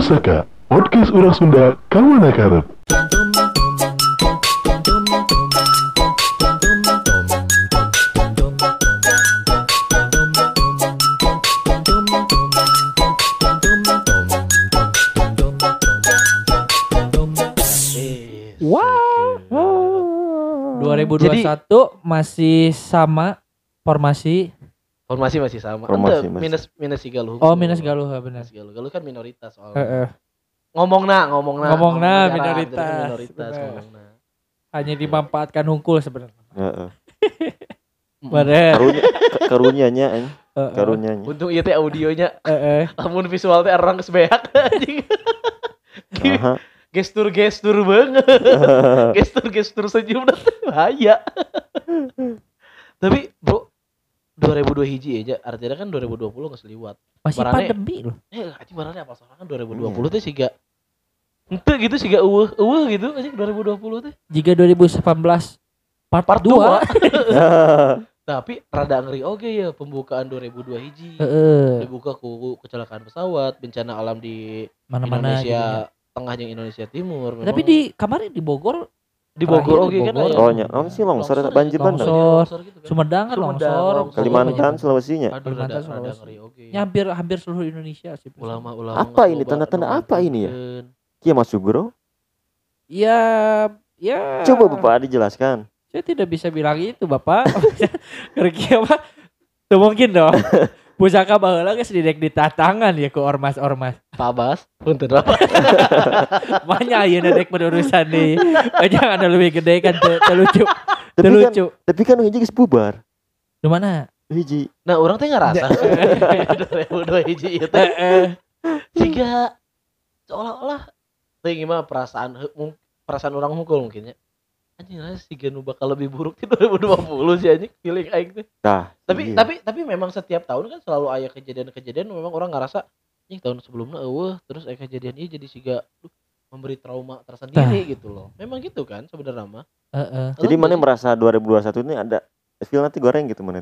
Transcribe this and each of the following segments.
Pusaka, podcast orang Sunda Kawana Karep. Wow. 2021 masih sama formasi. Formasi masih sama. Formasi Ente masih. minus minus si Galuh. Oh, minus Galuh benar. Minus Galuh. Galuh kan minoritas soalnya. Heeh. Ngomong nah, ngomong nah. Ngomong nah, jarang, minoritas. kan minoritas Bener. ngomong nah. Hanya dimanfaatkan hungkul sebenarnya. Heeh. Bener. Karunya ka- karunyanya eh. Heeh. karunyanya. Untung iya teh audionya, Heeh. lamun visual teh orang sebeak anjing. Aha. Gestur-gestur banget. Gestur-gestur senyum bahaya. Tapi, Bro, 2002 hiji aja artinya kan 2020 nggak seliwat. Masih Barane- pandemi loh. Eh, anjing marane apa soalnya kan 2020 teh siga Ente gitu siga eueuh, eueuh gitu anjing 2020 teh. Jika 2019 part, Part 2. 2. Tapi rada ngeri oke ya pembukaan 2002 hiji. Heeh. Dibuka ku kecelakaan pesawat, bencana alam di Mana-mana gitu ya. Indonesia tengah yang Indonesia Timur. Tapi Memang di kemarin di Bogor, di Bogor oke kan. Oh, nya. Naon sih longsor eta banjir bandang? Longsor. gitu kan. Sumedang kan longsor. longsor. Kalimantan, Sulawesinya. Kalimantan, Sulawesi. hampir hampir seluruh Indonesia sih. Ulama-ulama Apa ini? Tanda-tanda apa ini ya? Kieu Mas Sugro. Ya, ya. Coba Bapak dijelaskan. Saya tidak bisa bilang itu, Bapak. Kerja apa? Tuh mungkin dong. Pusaka baheula geus didek ditatangan ya ku ormas-ormas. Pak Bas, punten apa? Makanya ayeuna dek berurusan nih. Jangan ada lebih gede kan teu teu lucu. Teu Tapi kan tapi kan hiji geus bubar. Di mana? Hiji. Nah, orang teh ngerasa 2002 hiji ieu teh Eh, jika seolah-olah teh gimana perasaan perasaan orang mukul mungkin ya. Anjing lah si Ganu bakal lebih buruk di 2020 sih anjing feeling aing teh. Tah. Tapi iya. tapi tapi memang setiap tahun kan selalu aya kejadian-kejadian memang orang ngerasa anjing tahun sebelumnya eueuh terus aya kejadian ini jadi siga duh, memberi trauma tersendiri gitu loh. Memang gitu kan sebenarnya mah. Heeh. Jadi Lu mana merasa 2021 ini ada feel nanti goreng gitu mana?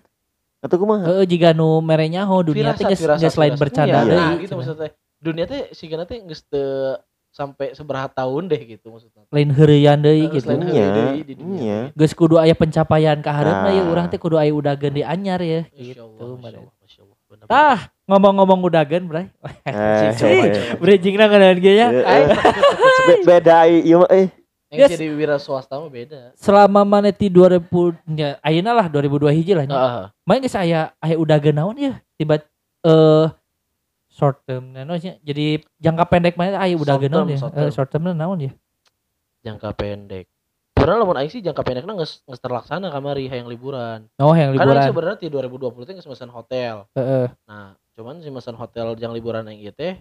Atau kumaha? Heeh jika nu merenya ho dunia teh geus geus lain bercanda Iya, deui. nah, gitu maksudnya. Dunia teh siga teh geus teu sampai seberapa tahun deh gitu maksudnya. Lain heureuyan deui Geus gitu. lain Iya, heureuy deui di dunia. iya. Geus kudu aya pencapaian ka hareupna ya Nah. urang teh kudu aya udageun di anyar ya. Gitu, Ah, ngomong-ngomong udageun, Bray. Eh, Coba, eh, coba. Bridging na ngeunaheun ge ya. eh, eh. Beda ieu mah eh. yang Yes. jadi wira swasta mah beda. Selama mana ti 2000 nya ayeuna lah 2002 hiji lah nya. Heeh. Main geus aya aya udageun naon ya? Tiba eh short term naon nya. Jadi jangka pendek mana aya Short udageun naon term, ya? short Eh, term. Short term naon ya? jangka pendek. Sebenarnya lamun aing sih jangka pendeknya geus geus terlaksana kamari hayang liburan. Oh, yang Karena liburan. aing sebenarnya di 2020 teh geus mesen hotel. Heeh. Nah, cuman si mesen hotel yang liburan yang ieu teh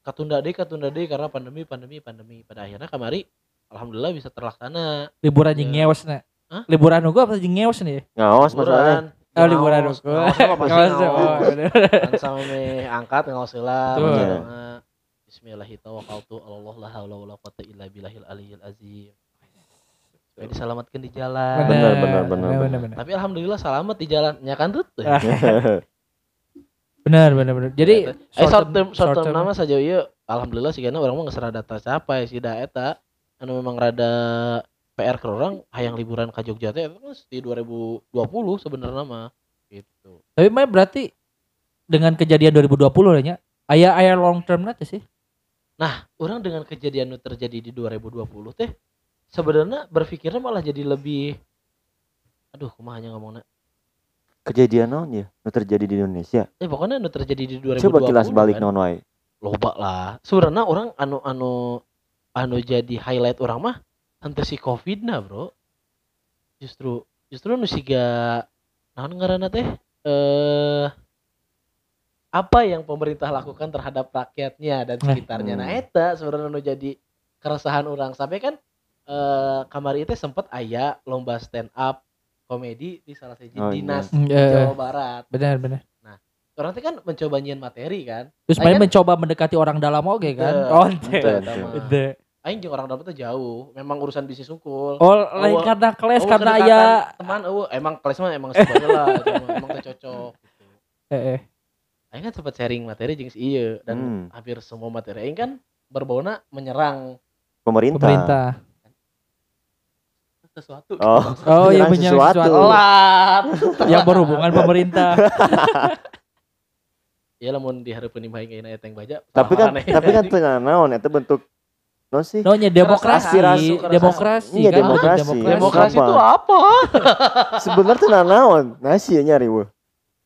katunda deui katunda deui karena pandemi pandemi pandemi. Pada akhirnya kamari alhamdulillah bisa terlaksana. Liburan jeung Iya. ngeos na. Hah? Liburan gua apa jeung ngeos nih? Ngaos masalahnya. Oh, liburan Ngaos, ngaos. oh, sama me angkat heula. Betul. baca Iya. doa. Bismillahirrahmanirrahim. Allah la haula wala quwata illa billahil aliyyil azim. Supaya diselamatkan di jalan. Bener, bener, bener. bener. Tapi alhamdulillah selamat di jalan. Ya kan tuh. Bener, bener, bener. Jadi eh short term short term nama saja iya alhamdulillah sih karena orang mah geus rada tercapai sih da eta anu memang rada PR ke orang hayang liburan ke Jogja teh geus di 2020 sebenarnya mah gitu. Tapi mah berarti dengan kejadian 2020 lah nya, aya aya long term nanti sih. Orang dengan kejadian nu terjadi di 2020 teh sebenarnya berpikirnya malah jadi lebih aduh kumaha hanya ngomongnya Kejadian naon ya? Nu terjadi di Indonesia. eh pokoknya nu terjadi di 2020 Coba kilas balik kan. naon wae. loba lah sebenarnya orang anu anu anu jadi highlight orang mah henteu si covid nah bro justru justru nu siga naon ngaranna teh eh apa yang pemerintah lakukan terhadap rakyatnya dan Nah. sekitarnya nah Hmm. eta sebenarnya nu jadi keresahan orang sampai kan eh kamari itu sempat aya lomba stand up komedi di salah satu Oh, iya. dinas Mm, di eh, Jawa Barat Benar, benar. orang teh kan mencoba nyian materi kan Terus Aing main kan- mencoba mendekati orang dalam oke kan? Ente, Oh, ente, Aing jeung orang dapat tuh jauh. Memang urusan bisnis unggul. Oh, lain karena kelas karena aya teman eueuh emang kelas mah emang sebenarnya lah, cuma emang teh cocok gitu. eh, eh. aing kan sempat sharing materi jeung si ieu dan Hmm. hampir semua materi aing kan berbauna menyerang Pemerintah. Pemerintah. sesuatu. Oh. Oh, yang Menyerang menyerang sesuatu. sesuatu. Yang berhubungan pemerintah. Ya lamun dihareupeun imah eta yang baja. Tapi kan tapi kan tengah naon eta bentuk non sih? No, nya demokrasi, Aspirasi, demokrasi Iya, kan, demokrasi. demokrasi Kenapa? itu apa? Sebenarnya tengah naon? Nasi nyari weh.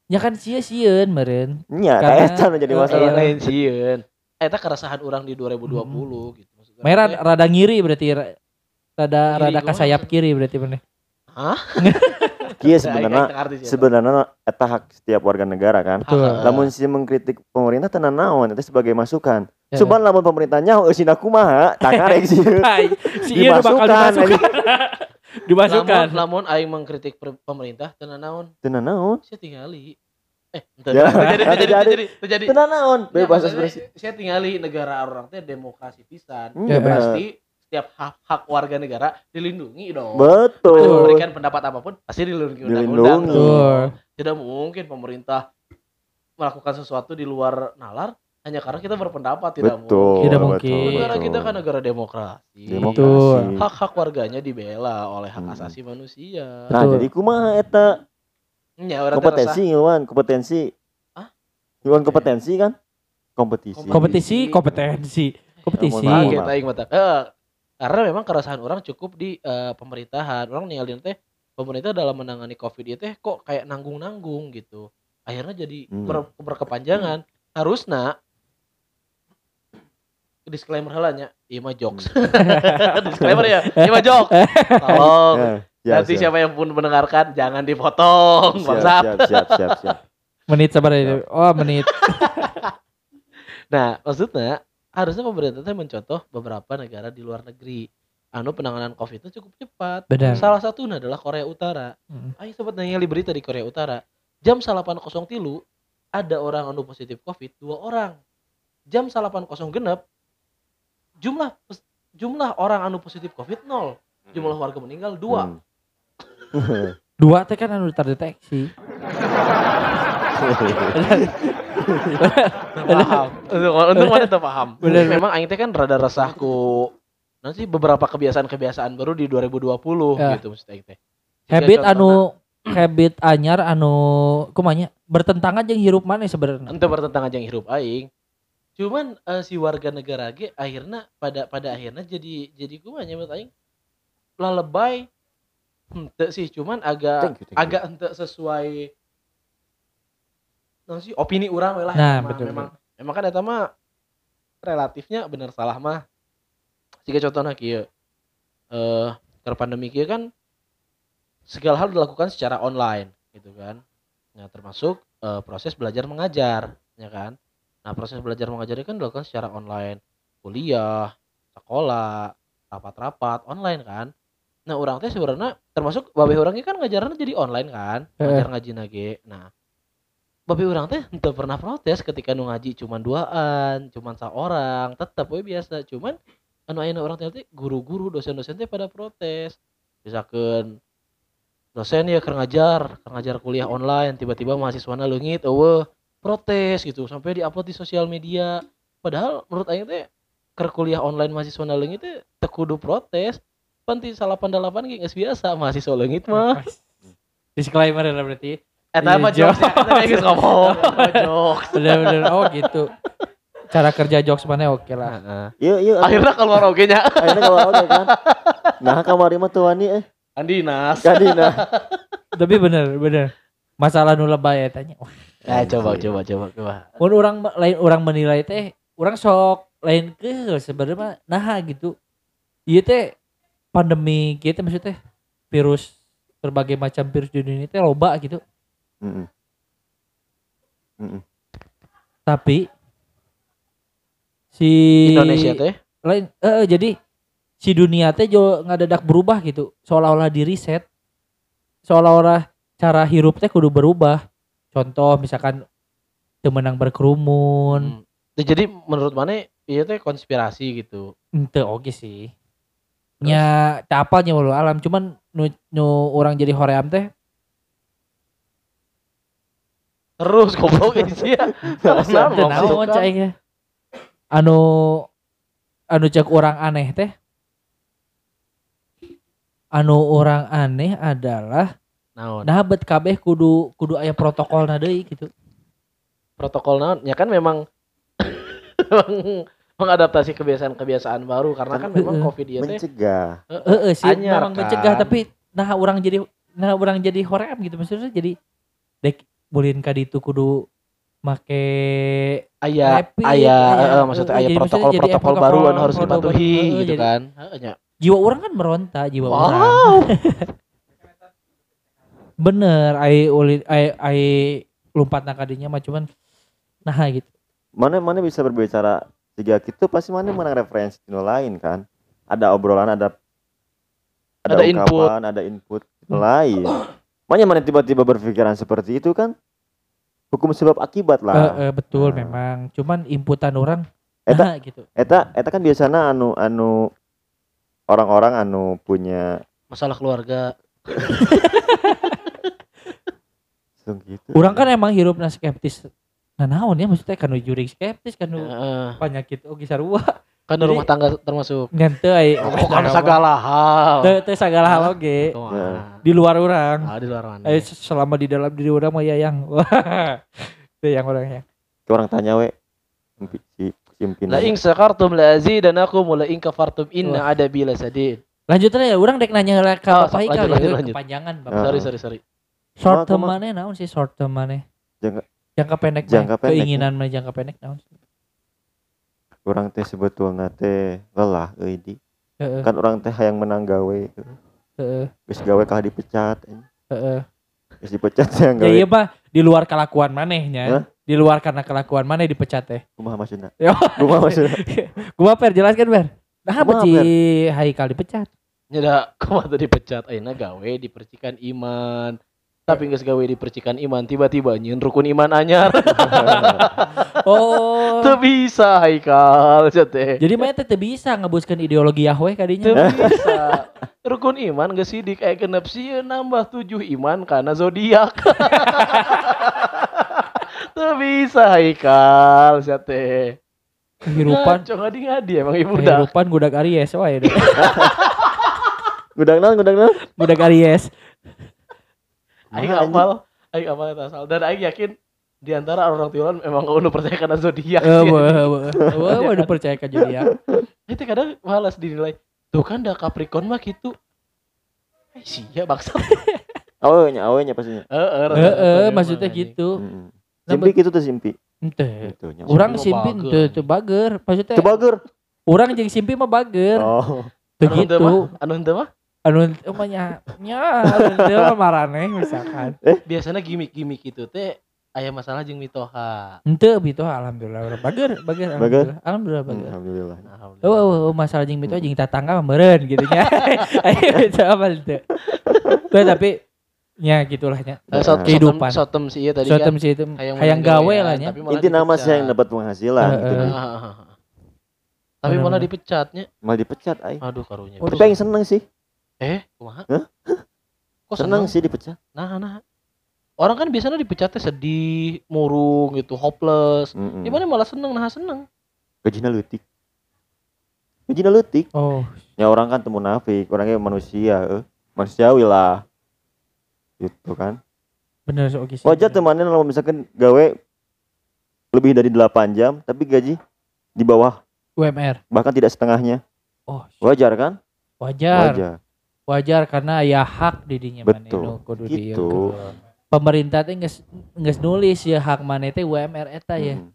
Ya kan sia-sieun meureun. Nya Karena- kayak eta jadi eh, masalah. Iya lain sieun. Eta keresahan orang di 2020 gitu maksudnya. Merah rada ngiri berarti ra- rada Ngiri rada ka gua sayap maksud- kiri berarti bener. Kieu Aing- sebenarnya sih eta. sebenarnya eta hak setiap warga negara kan. Betul. Hak- Lamun si mengkritik pemerintah tenan naon itu sebagai masukan. Ya. Cuman lamun pemerintahnya eusin kumaha, tak karek sih. Tai, si ieu bakal Dimasukkan dimasukkan. dimasukkan. Lamun, lamun aing mengkritik pemerintah tenan naon? Tenan naon? Saya tingali. Eh. Ya, terjadi, terjadi, terjadi. terjadi, terjadi. Tenan naon? Ya, Bebas ekspresi. Saya tingali negara orang teh demokrasi pisan. Iya, Ya. Pasti setiap hak, hak warga negara dilindungi dong. Betul. Memberikan pendapat apa pun pasti dilindungi undang-undang. Tidak mungkin pemerintah melakukan sesuatu di luar nalar hanya karena kita berpendapat tidak Betul. mungkin. Tidak betul, mungkin. Negara betul. kita kan negara demokrasi. demokrasi. Hak-hak warganya dibela oleh hak Hmm. asasi manusia. Nah, Betul. jadi kumaha eta Ya, orang kompetensi Iwan, kompetensi. Hah? Iwan kompetensi kan? Kompetisi. Kompetisi, kompetensi. Kompetisi. Mohon maaf. Kaget aing mata. Eh, karena memang keresahan orang cukup di eh, pemerintahan. Orang ninggalin teh pemerintah dalam menangani Covid itu teh kok kayak nanggung-nanggung gitu. Akhirnya jadi Hmm. ber- berkepanjangan. Harusnya disclaimer halanya, iya mah jokes. disclaimer ya, iya mah jokes. Tolong. Ya, Nanti siapa yang pun mendengarkan jangan dipotong, siap, siap, siap, siap, siap. Menit sabar itu. Oh, menit. Nah, maksudnya harusnya pemerintah teh mencontoh beberapa negara di luar negeri. Anu penanganan Covid itu cukup cepat. Benar. Salah satunya adalah Korea Utara. Hmm. Ayo sempat nanya berita di Korea Utara. Jam 8.00 tilu ada orang anu positif Covid dua orang. Jam 8.00 genep jumlah jumlah orang anu positif Covid nol. Jumlah warga meninggal dua. Hmm. Dua teh kan anu terdeteksi. paham. Untuk untuk mana tuh paham. Bener. Memang aing teh kan rada resah ku nanti beberapa kebiasaan-kebiasaan baru di 2020 Ya. gitu maksud aing teh. Habit anu habit anyar anu kumanya bertentangan jeung hirup mana sebenarnya. ente bertentangan jeung hirup aing. Cuman eh, si warga negara ge akhirnya pada pada akhirnya jadi jadi kumanya menurut aing lalebay henteu sih cuman agak Thank you, thank you. agak henteu sesuai non sih? Opini orang lah Nah, memang, betul, memang memang kan eta mah relatifnya benar salah mah. Jika contohnya kieu eh ke pandemi kieu kan segala hal dilakukan secara online gitu kan. Nah termasuk eh, proses belajar mengajar ya kan. Nah proses belajar mengajar kan dilakukan secara online. Kuliah sekolah rapat-rapat online kan. Nah orang teh sebenarnya termasuk babe orangnya kan ngajarannya jadi online kan. Ngajar ngaji nage. Nah babe orang teh ente pernah protes ketika nu ngaji cuman duaan cuman seorang tetap we biasa. Cuman anu ayeuna orang teh guru-guru dosen-dosen teh pada protes. Misalkan dosen ya keur ngajar keur ngajar kuliah online tiba-tiba mahasiswana leungit eueuh protes gitu sampai diupload di sosial media. Padahal menurut aing teh keur kuliah online mahasiswana leungit teh teu kudu protes. Panti 88 ge geus biasa mahasiswa leungit mah. Disclaimer ya berarti. Eta Iya, mah jokes. ya, eta ngomong jokes Bener-bener oh gitu. Cara kerja jokes mana oke lah. Heeh. Yuk, yuk. akhirnya keluar oge nya Akhirnya kalau oke kan. Nah, kamari mah tuh wani eh. Andinas Kadina. Tapi bener bener. Masalah nu lebay eta nya. Wah, Ya coba coba coba coba. mun orang lain orang menilai teh orang sok lain ke sebenarnya mah nah gitu. Iya teh pandemi gitu maksudnya virus berbagai macam virus di dunia teh loba gitu. Mm-mm. Mm-mm. Tapi si Indonesia teh lain eh jadi si dunia teh jo ngadadak berubah gitu seolah-olah di reset seolah-olah cara hirup teh kudu berubah contoh misalkan teu menang berkerumun Hmm. Jadi menurut mana iya teh konspirasi gitu. ente oke sih nya capalnya walau alam cuman nu, nu orang jadi hoream teh Terus goblok sih ya. Naon ge. Anu anu cek orang aneh teh. Anu orang aneh adalah Naon? nah bet kabeh kudu kudu aya protokolna deui gitu. Protokol naon? Ya kan memang memang mengadaptasi kebiasaan-kebiasaan baru karena kan memang Heeh. Covid ieu teh mencegah Heeh sih memang mencegah kan? tapi nah orang jadi nah orang jadi hoream gitu maksudnya jadi dek bulin ka ditu kudu make aya Happy, aya aya, heeh, maksudnya heeh, aya jadi maksudnya protokol-protokol jadi baru protokol- anu harus protokol baru, dipatuhi gitu jadi- kan. Nya. jiwa orang kan meronta jiwa orang Wow. bener ai uli ai ai lompat nakadinya mah cuman nah gitu mana mana bisa berbicara tiga gitu pasti mana menang referensi tino lain kan ada obrolan ada ada, Ada input. ungkapan ada input tino lain mana mana tiba-tiba berpikiran seperti itu kan? Hukum sebab akibat lah. Eh, betul Nah. memang. Cuman inputan orang Eta- nah gitu. eta eta kan biasanya anu anu orang-orang anu punya Masalah keluarga. gitu. Orang kan emang hirupna skeptis. Nah naon ya? Maksudnya kan juring skeptis kan Heeh. penyakit oge sarua Kan Jadi- rumah tangga termasuk nyante ai Oh, kan segala hal. teu teu sagala hal oge Kumaha? di luar orang Ah, di luar mana? eh selama di dalam diri orang mah ya yang itu yang orangnya Ke orang tanya we si si Simpin La ing sakartum la azidanakum la ing kafartum inna adabi lasadid. lanjutannya ya orang dek nanya heula Oh, ka sok, Bapak lanjut, ya lanjut, lanjut. kepanjangan Bapak. Sorry sorry sorry. short term mana naon sih short term mana Jangka- jangka pendek. Jangka pendek, keinginan mana jangka pendek naon sih? Orang teh sebetulnya teh lelah euy di Heeh, kan orang teh hayang menang gawe heeh, geus gawe kah dipecat heeh. geus dipecat hayang Ya gawe iya mah di luar kelakuan manehnya. Hah? Di luar karena kelakuan maneh dipecat teh. kumaha maksudna Yo. kumaha maksudna Gua per jelaskan ber. Nah, Kumaha, Per? Haikal dipecat? Nyeda kumaha tadi dipecat ayeuna gawe dipercikan iman. Tapi geus gawe dipercikan iman tiba-tiba nyieun rukun iman anyar. Oh. Teu bisa Haikal cat teh. Jadi mah teh bisa ngabuskeun ideologi Yahweh kadinya. bisa. Rukun iman geus sidik genep sieun nambah tujuh iman karena zodiak. Teu bisa Haikal cat teh. Kehidupan Ngaco ngadi-ngadi emang ibu dah. kehidupan budak Aries wae deh. gudang naon gudang naon Budak Aries. Aing Kumaha, apal, aing apal eta asal dan aing yakin di antara orang Tiongkok memang udah percaya karena zodiak. Eh, wah, wah, wah, wah, dipercaya ka jadi Itu kadang malas dinilai. Tuh kan dah Capricorn mah gitu. Eh sia bangsa. awenya awenya pastinya Heeh. Heeh, maksudnya gitu. Nah, simpi gitu tuh simpi Ente. Orang Simpi mah simpi bager. teu teu bager. Maksudnya Teu bager orang jeung simpi mah bager. oh Teu Anu gitu. mah, anu anu anu mah nya nya anu marane misalkan biasanya gimmick-gimmick itu teh aya masalah jeung mitoha. henteu gitu alhamdulillah urang bager bager Bager? alhamdulillah alhamdulillah Hmm, bager alhamdulillah Oh, oh, oh, masalah jeung itu jeung tatangga mah meureun gitu nya. Ayo apa itu. Tuh, tapi ya gitulah nya. Eh, sot- Kehidupan. Sotem, sih iya tadi Sotem kan. sih itu Hayang gawe gawean, lah nya. malah inti nama sih yang dapat penghasilan gitu. Tapi malah dipecatnya. malah dipecat ay Aduh karunya. Tapi yang seneng sih Eh, kumaha? Kok seneng? sih dipecat Nah, nah. Orang kan biasanya dipecatnya sedih, murung gitu, hopeless. Heeh. Gimana malah seneng, nah seneng. gajina leutik gajina leutik Oh, ya orang kan temu nafik orangnya manusia eh. manusiawi lah gitu kan bener so, oke sih. wajar temannya kalau misalkan gawe lebih dari 8 jam tapi gaji di bawah UMR. bahkan tidak setengahnya Oh, wajar kan wajar. wajar Wajar karena ya hak didinya Betul. kudu dieu. Gitu. Pemerintah teh geus geus nulis ya hak maneh teh UMR eta ya. Hmm.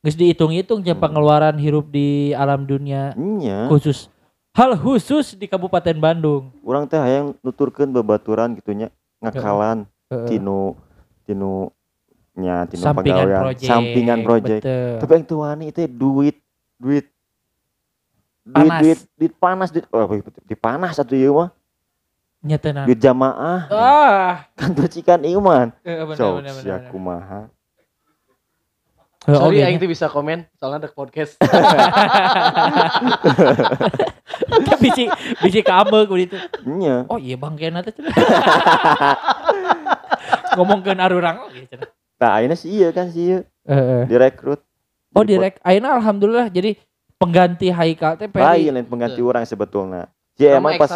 Geus dihitung-hitung jeung Hmm. pengeluaran hirup di alam dunia Nya, khusus hal khusus di Kabupaten Bandung. orang teh hayang nuturkeun babaturan gitunya ngakalan Heeh. tinu tinu nya tinu sampingan pegawaian. project. sampingan project Betul. tapi yang tuani itu duit duit duit Panas. duit duit panas duit oh, duit panas satu ieu mah Nya teu na. duit jamaah Ah, kan percikan ieu mah Eh, sia bener. kumaha Eh, Sorry, aing teh bisa komen soalnya ada podcast. bisi bisi kamu ku ditu. nya Oh iya bang kena teh cenah. Ngomongkeun arurang. Nah, akhirnya sih iya kan sih iya Heeh. direkrut. Oh direct Aina alhamdulillah jadi pengganti Haikal teh lain pengganti orang sebetulnya. Ya Sama emang pas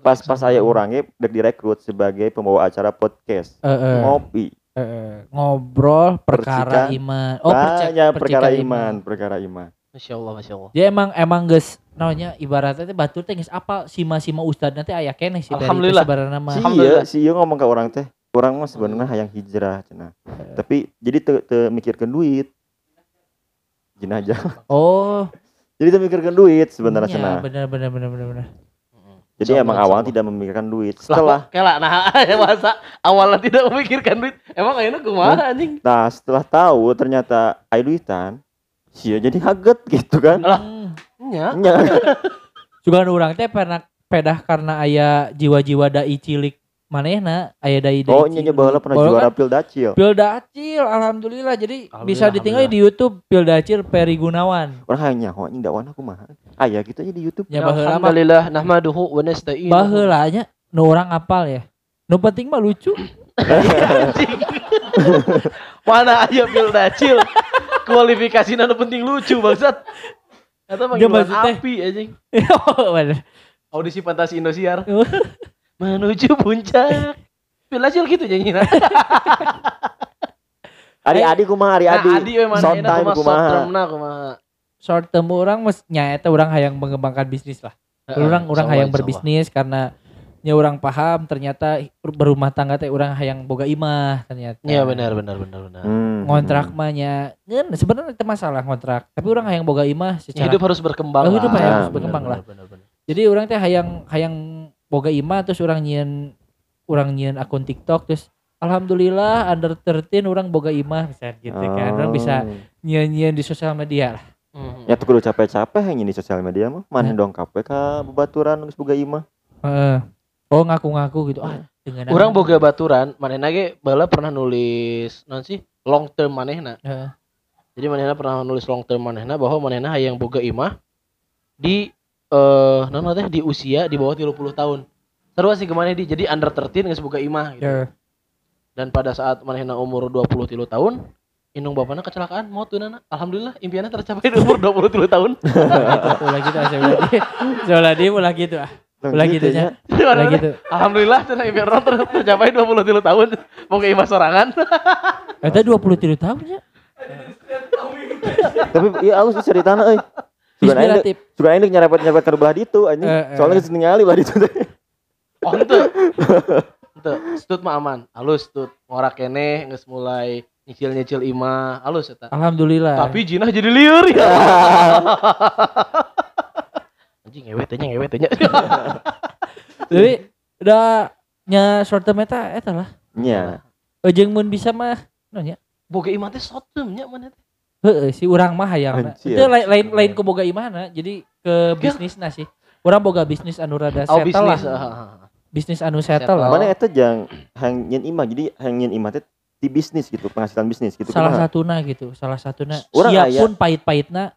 pas pas saya orangnya udah direkrut sebagai pembawa acara podcast Heeh. ngopi Heeh. ngobrol perkara Percikan. iman. Oh banyak perkara percikan iman perkara iman Masya Allah, Masya Allah. Dia emang emang geus namanya ibaratnya teh batur teh geus apa sima-sima ustad nanti aya keneh sih Alhamdulillah. sebenarnya mah. si iya Alhamdulillah. si iya ngomong ke orang teh orang mah sebenarnya hayang hijrah cenah tapi jadi te, te mikirkan duit jenajah Oh, jadi te mikirkan duit sebenarnya iya, cenah bener bener bener bener bener. Jadi Insya emang awal tidak memikirkan duit setelah Lah, kela nah masa awalnya tidak memikirkan duit. Emang akhirnya kumaha anjing? nah setelah tahu ternyata aya duitan sih jadi kaget gitu kan Lah. Nya. Nya. Juga orang teh pernah pedah karena aya jiwa-jiwa dai cilik manehna, aya dai dai. oh nya baheula pernah Baheula juara kan pil dacil Pilda Acil, alhamdulillah. Jadi Alhamdulillah, bisa ditinggal di YouTube Pilda Acil Peri Gunawan. orang hayang nyaho dakwah aku mah aya gitu aja di YouTube Ya baheula mah Alhamdulillah nahmaduhu wa nasta'in. baheula nya nu urang apal ya. Nu penting mah lucu. Mana aja pil dacil. Kualifikasi nana penting lucu bangsat. Kata maksudnya- api anjing. Oh. Audisi fantasi Indosiar. Menuju puncak. Dacil gitu nyanyi. Ari-adi kumaha Nah, ari-adi adi we mana Short enak time kumaha short kumaha termna kumaha. Short term orang mes nyaeta orang hayang mengembangkan bisnis lah. Orang orang hayang berbisnis karena nya orang paham ternyata berumah tangga teh orang hayang boga imah ternyata. Iya benar benar benar benar. Hmm, Ngontrak mah nya ngeun sebenarnya itu masalah ngontrak, tapi orang hayang boga imah secara Hidup harus berkembang Oh, hidup lah. harus Benar, berkembang lah. Jadi orang teh hayang hayang boga imah terus orang nyieun orang nyieun akun TikTok terus alhamdulillah under 13 orang boga imah misalnya gitu kan. Orang bisa Oh. nyieun-nyieun di sosial media lah. Mhm. Ya tuh kudu capek-capek yang ini sosial media mah. Mana Ya. dong capek ka bebaturan geus boga imah. Heeh. Oh ngaku-ngaku gitu. Ah, dengan Orang boga baturan, manehna ge baheula pernah nulis non sih long term manehna. Heeh. Jadi manehna pernah nulis long term manehna bahwa manehna hayang boga imah di eh non teh di usia di bawah 30 tahun. Terus sih ke mana di jadi under 13 geus boga imah gitu. Ya. Dan pada saat manehna umur 23 tahun, indung bapakna kecelakaan maut tuh nana. Alhamdulillah impiannya tercapai di umur 23 tahun. Ulah gitu ah Seuladi. Seuladi ulah gitu ah. Ulah gitu nya. Ulah gitu. Alhamdulillah cenah impian orang ter- tercapai 23 tahun boga imah sorangan. Eta 23 tahun ya. Tapi iya halus sih ceritana euy. Sugan aing sugan aing nyerepet-nyerepet ke belah ditu anjing. Eh, eh. Soalnya geus ningali belah ditu teh. Oh ente. Ente, stut mah aman. Halus stut. Ngorak kene geus mulai nyicil-nyicil imah. Halus eta. Alhamdulillah. Tapi jinah jadi liur ya. Anjing ngewe teh nya ngewe teh nya. Tapi udah nya short term eta eta lah. Nya. Ejeng mun bisa mah nanya. Boga imah teh sotem nya mana teh. Heeh si urang mah hayang. Itu lain lain lain ke boga imahna. Jadi ke bisnisna sih. Urang boga bisnis anu rada Oh settle lah. bisnis. ah, ah, ah. Bisnis anu settle lah. Mana eta jang hang nyen imah. Jadi hang nyen imah teh di bisnis gitu, penghasilan bisnis gitu. salah kumaha? satuna gitu salah satuna Urang siap aya. pun pahit-pahitna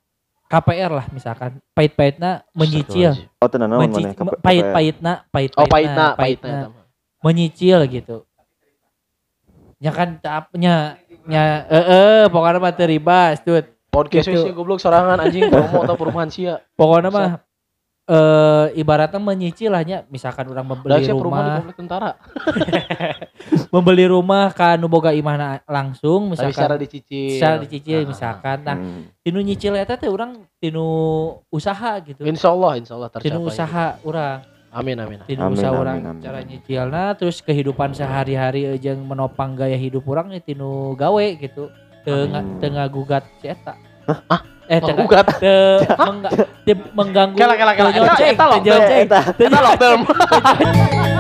KPR lah misalkan pahit-pahitna menyicil Oh tenan naon Menci- maneh ka- pahit-pahitna Oh pahitna, pahit-pahitna pahitna. menyicil gitu nya kan capnya nya eh eh pokoknya mah teu ribas tuh Podcast Gitu. sih goblok sorangan anjing promo atau perumahan sia. pokoknya mah eh ibaratnya menyicil hanya misalkan orang membeli di rumah komplek tentara. membeli rumah ka nu boga imahna langsung Tapi secara misalkan dicicil. secara dicicil Ah, misalkan nah Hmm. tinu nyicil eta teh urang tinu usaha gitu Insya Allah, insya Allah tercapai. tinu usaha urang Amin, amin. Amin, amin, urang amin. cara nyicilna terus kehidupan sehari-hari jeung menopang gaya hidup urang ya tinu gawe gitu Amin. teu ngagugat si eta Ah, eh teu nga- Gugat. mengga- teu mengganggu Kela, kela, kela. Eta- eta Eta. teu Kita lockdown.